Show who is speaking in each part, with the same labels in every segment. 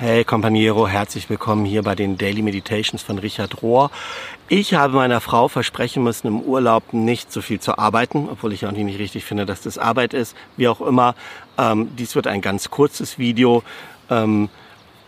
Speaker 1: Hey Companiero, herzlich willkommen hier bei den Daily Meditations von Richard Rohr. Ich habe meiner Frau versprechen müssen, im Urlaub nicht so viel zu arbeiten, obwohl ich auch nicht richtig finde, dass das Arbeit ist. Wie auch immer, ähm, dies wird ein ganz kurzes Video, ähm,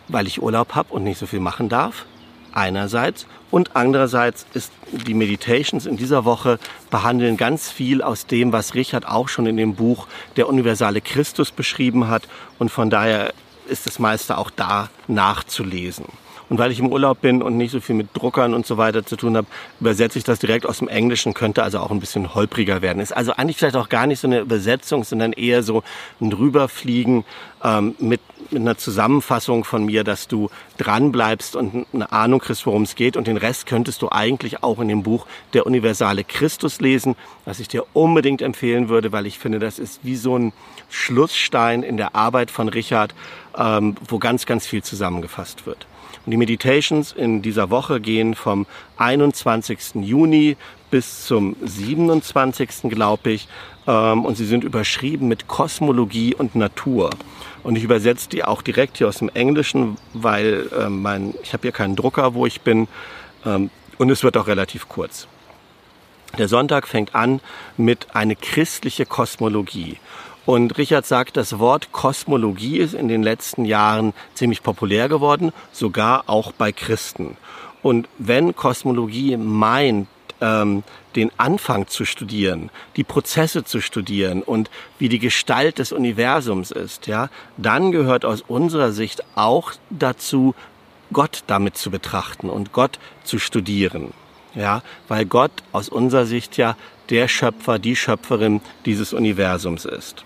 Speaker 1: weil ich Urlaub habe und nicht so viel machen darf. Einerseits. Und andererseits ist die Meditations in dieser Woche behandeln ganz viel aus dem, was Richard auch schon in dem Buch Der universale Christus beschrieben hat. Und von daher ist das meiste auch da nachzulesen. Und weil ich im Urlaub bin und nicht so viel mit Druckern und so weiter zu tun habe, übersetze ich das direkt aus dem Englischen, könnte also auch ein bisschen holpriger werden. Ist also eigentlich vielleicht auch gar nicht so eine Übersetzung, sondern eher so ein Drüberfliegen ähm, mit, mit einer Zusammenfassung von mir, dass du dran bleibst und eine Ahnung kriegst, worum es geht. Und den Rest könntest du eigentlich auch in dem Buch Der universale Christus lesen, was ich dir unbedingt empfehlen würde, weil ich finde, das ist wie so ein Schlussstein in der Arbeit von Richard, ähm, wo ganz, ganz viel zusammengefasst wird. Und die Meditations in dieser Woche gehen vom 21. Juni bis zum 27. glaube ich. Ähm, und sie sind überschrieben mit Kosmologie und Natur. Und ich übersetze die auch direkt hier aus dem Englischen, weil ähm, mein, ich habe hier keinen Drucker, wo ich bin. Ähm, und es wird auch relativ kurz. Der Sonntag fängt an mit eine christliche Kosmologie. Und Richard sagt, das Wort Kosmologie ist in den letzten Jahren ziemlich populär geworden, sogar auch bei Christen. Und wenn Kosmologie meint, ähm, den Anfang zu studieren, die Prozesse zu studieren und wie die Gestalt des Universums ist, ja, dann gehört aus unserer Sicht auch dazu, Gott damit zu betrachten und Gott zu studieren. Ja, weil Gott aus unserer Sicht ja der Schöpfer, die Schöpferin dieses Universums ist.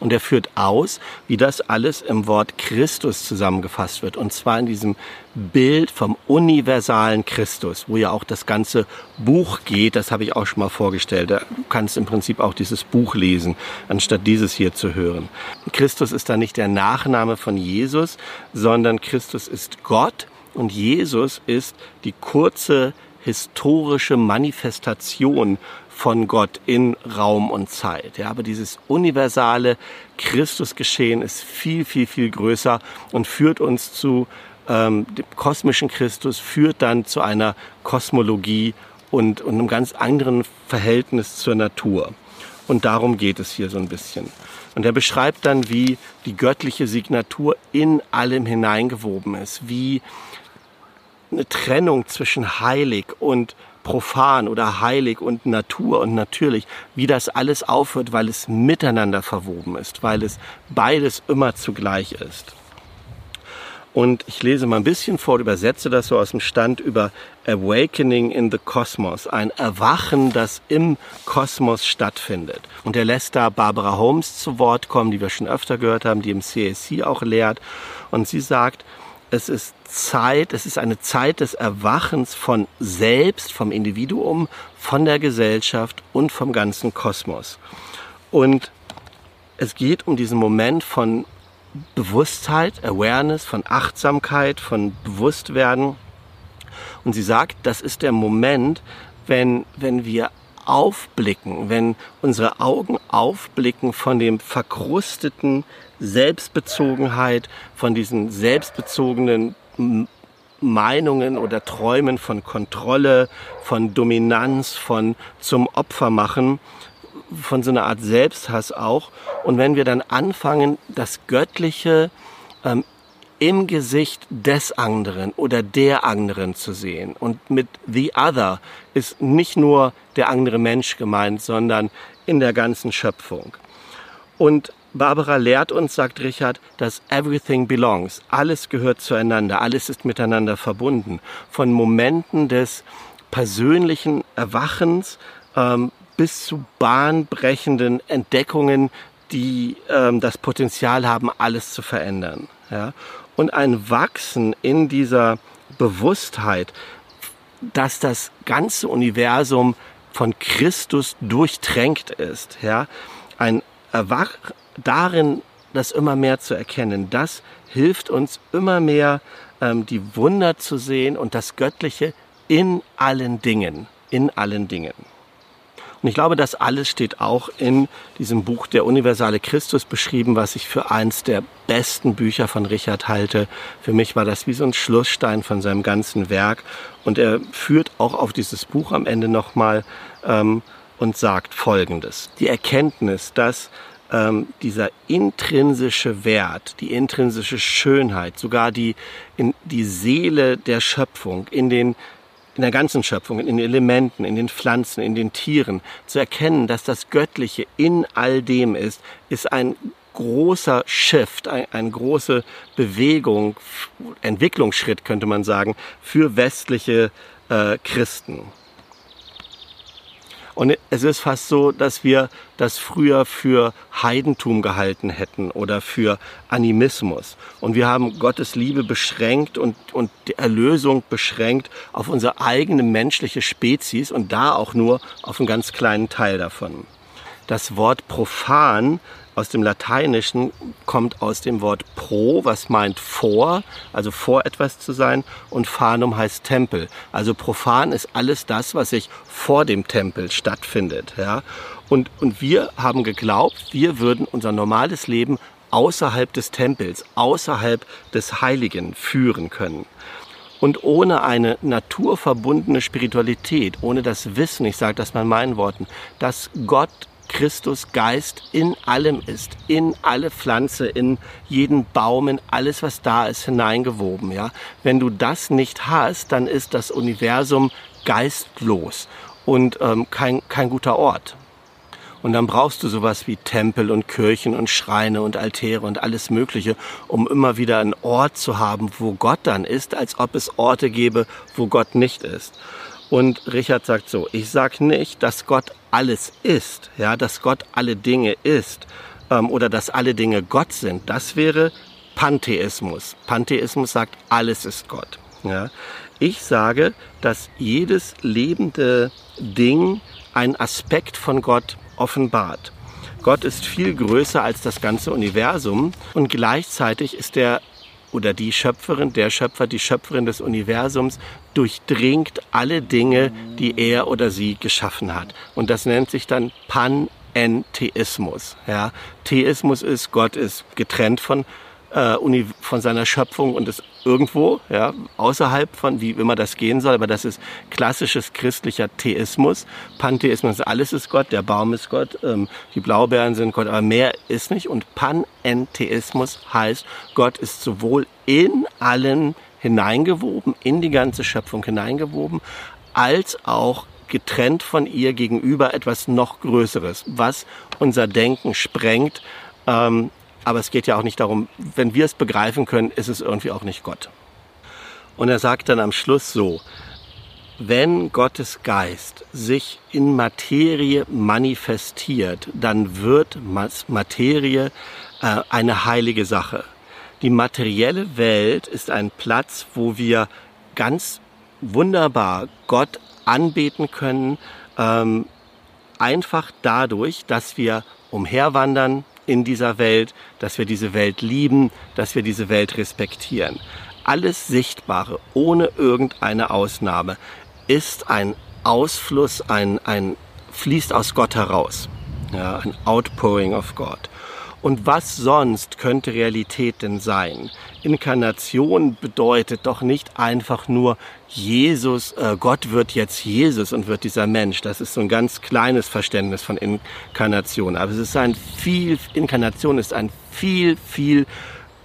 Speaker 1: Und er führt aus, wie das alles im Wort Christus zusammengefasst wird. Und zwar in diesem Bild vom universalen Christus, wo ja auch das ganze Buch geht. Das habe ich auch schon mal vorgestellt. Du kannst im Prinzip auch dieses Buch lesen, anstatt dieses hier zu hören. Christus ist da nicht der Nachname von Jesus, sondern Christus ist Gott und Jesus ist die kurze historische Manifestation von Gott in Raum und Zeit. Ja, aber dieses universale Christusgeschehen ist viel, viel, viel größer und führt uns zu ähm, dem kosmischen Christus, führt dann zu einer Kosmologie und, und einem ganz anderen Verhältnis zur Natur. Und darum geht es hier so ein bisschen. Und er beschreibt dann, wie die göttliche Signatur in allem hineingewoben ist, wie eine Trennung zwischen heilig und profan oder heilig und Natur und natürlich, wie das alles aufhört, weil es miteinander verwoben ist, weil es beides immer zugleich ist. Und ich lese mal ein bisschen vor, übersetze das so aus dem Stand über Awakening in the Cosmos, ein Erwachen, das im Kosmos stattfindet. Und er lässt da Barbara Holmes zu Wort kommen, die wir schon öfter gehört haben, die im CSC auch lehrt. Und sie sagt, es ist Zeit, es ist eine Zeit des Erwachens von selbst, vom Individuum, von der Gesellschaft und vom ganzen Kosmos. Und es geht um diesen Moment von Bewusstheit, Awareness, von Achtsamkeit, von Bewusstwerden. Und sie sagt, das ist der Moment, wenn, wenn wir aufblicken, wenn unsere Augen aufblicken von dem verkrusteten Selbstbezogenheit, von diesen selbstbezogenen Meinungen oder Träumen von Kontrolle, von Dominanz, von zum Opfer machen, von so einer Art Selbsthass auch. Und wenn wir dann anfangen, das Göttliche ähm, im Gesicht des anderen oder der anderen zu sehen. Und mit the other ist nicht nur der andere Mensch gemeint, sondern in der ganzen Schöpfung. Und Barbara lehrt uns, sagt Richard, dass everything belongs. Alles gehört zueinander, alles ist miteinander verbunden. Von Momenten des persönlichen Erwachens ähm, bis zu bahnbrechenden Entdeckungen, die ähm, das Potenzial haben, alles zu verändern. Ja? Und ein Wachsen in dieser Bewusstheit, dass das ganze Universum von Christus durchtränkt ist, ja, ein Erwach darin, das immer mehr zu erkennen, das hilft uns immer mehr, ähm, die Wunder zu sehen und das Göttliche in allen Dingen, in allen Dingen. Und ich glaube, das alles steht auch in diesem Buch Der universale Christus beschrieben, was ich für eins der besten Bücher von Richard halte. Für mich war das wie so ein Schlussstein von seinem ganzen Werk. Und er führt auch auf dieses Buch am Ende nochmal ähm, und sagt Folgendes. Die Erkenntnis, dass ähm, dieser intrinsische Wert, die intrinsische Schönheit, sogar die, in, die Seele der Schöpfung in den in der ganzen Schöpfung, in den Elementen, in den Pflanzen, in den Tieren, zu erkennen, dass das Göttliche in all dem ist, ist ein großer Shift, ein, eine große Bewegung, Entwicklungsschritt könnte man sagen, für westliche äh, Christen. Und es ist fast so, dass wir das früher für Heidentum gehalten hätten oder für Animismus. Und wir haben Gottes Liebe beschränkt und, und die Erlösung beschränkt auf unsere eigene menschliche Spezies und da auch nur auf einen ganz kleinen Teil davon. Das Wort profan aus dem Lateinischen kommt aus dem Wort pro, was meint vor, also vor etwas zu sein, und fanum heißt Tempel. Also profan ist alles das, was sich vor dem Tempel stattfindet. Ja? Und, und wir haben geglaubt, wir würden unser normales Leben außerhalb des Tempels, außerhalb des Heiligen führen können. Und ohne eine naturverbundene Spiritualität, ohne das Wissen, ich sage das mal in meinen Worten, dass Gott Christus Geist in allem ist, in alle Pflanze, in jeden Baum, in alles, was da ist, hineingewoben. Ja? Wenn du das nicht hast, dann ist das Universum geistlos und ähm, kein, kein guter Ort. Und dann brauchst du sowas wie Tempel und Kirchen und Schreine und Altäre und alles Mögliche, um immer wieder einen Ort zu haben, wo Gott dann ist, als ob es Orte gäbe, wo Gott nicht ist. Und Richard sagt so, ich sage nicht, dass Gott alles ist, ja, dass Gott alle Dinge ist ähm, oder dass alle Dinge Gott sind. Das wäre Pantheismus. Pantheismus sagt, alles ist Gott. Ja. Ich sage, dass jedes lebende Ding einen Aspekt von Gott offenbart. Gott ist viel größer als das ganze Universum und gleichzeitig ist er oder die Schöpferin, der Schöpfer, die Schöpferin des Universums durchdringt alle Dinge, die er oder sie geschaffen hat. Und das nennt sich dann Panentheismus. Ja, Theismus ist, Gott ist getrennt von äh, von seiner Schöpfung und ist irgendwo, ja, außerhalb von, wie immer das gehen soll, aber das ist klassisches christlicher Theismus. Pantheismus, alles ist Gott, der Baum ist Gott, ähm, die Blaubeeren sind Gott, aber mehr ist nicht. Und Panentheismus heißt, Gott ist sowohl in allen hineingewoben, in die ganze Schöpfung hineingewoben, als auch getrennt von ihr gegenüber etwas noch Größeres, was unser Denken sprengt, ähm, aber es geht ja auch nicht darum, wenn wir es begreifen können, ist es irgendwie auch nicht Gott. Und er sagt dann am Schluss so, wenn Gottes Geist sich in Materie manifestiert, dann wird Materie äh, eine heilige Sache. Die materielle Welt ist ein Platz, wo wir ganz wunderbar Gott anbeten können, ähm, einfach dadurch, dass wir umherwandern, in dieser Welt, dass wir diese Welt lieben, dass wir diese Welt respektieren. Alles Sichtbare, ohne irgendeine Ausnahme, ist ein Ausfluss, ein, ein fließt aus Gott heraus. Ja, ein Outpouring of God. Und was sonst könnte Realität denn sein? Inkarnation bedeutet doch nicht einfach nur Jesus, äh, Gott wird jetzt Jesus und wird dieser Mensch. Das ist so ein ganz kleines Verständnis von Inkarnation. Aber es ist ein viel, Inkarnation ist ein viel, viel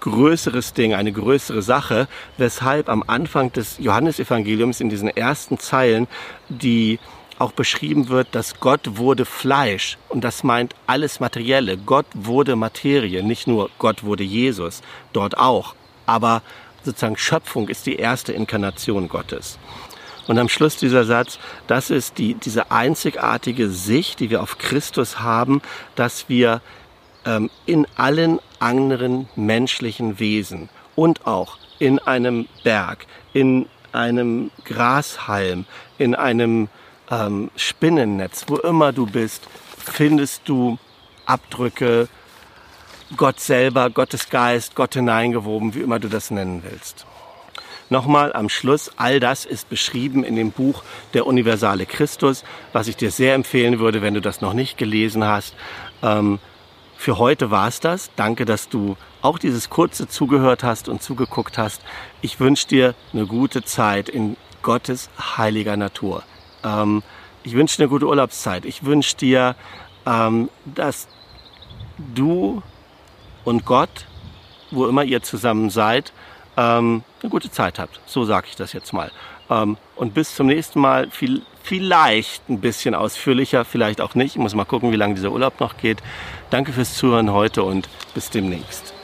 Speaker 1: größeres Ding, eine größere Sache, weshalb am Anfang des Johannesevangeliums in diesen ersten Zeilen die auch beschrieben wird, dass Gott wurde Fleisch und das meint alles Materielle. Gott wurde Materie, nicht nur Gott wurde Jesus, dort auch. Aber sozusagen Schöpfung ist die erste Inkarnation Gottes. Und am Schluss dieser Satz, das ist die, diese einzigartige Sicht, die wir auf Christus haben, dass wir ähm, in allen anderen menschlichen Wesen und auch in einem Berg, in einem Grashalm, in einem ähm, Spinnennetz, wo immer du bist, findest du Abdrücke, Gott selber, Gottes Geist, Gott hineingewoben, wie immer du das nennen willst. Nochmal am Schluss, all das ist beschrieben in dem Buch Der universale Christus, was ich dir sehr empfehlen würde, wenn du das noch nicht gelesen hast. Ähm, für heute war es das. Danke, dass du auch dieses kurze zugehört hast und zugeguckt hast. Ich wünsche dir eine gute Zeit in Gottes heiliger Natur. Ähm, ich wünsche dir eine gute Urlaubszeit. Ich wünsche dir, ähm, dass du und Gott, wo immer ihr zusammen seid, ähm, eine gute Zeit habt. So sage ich das jetzt mal. Ähm, und bis zum nächsten Mal viel, vielleicht ein bisschen ausführlicher, vielleicht auch nicht. Ich muss mal gucken, wie lange dieser Urlaub noch geht. Danke fürs Zuhören heute und bis demnächst.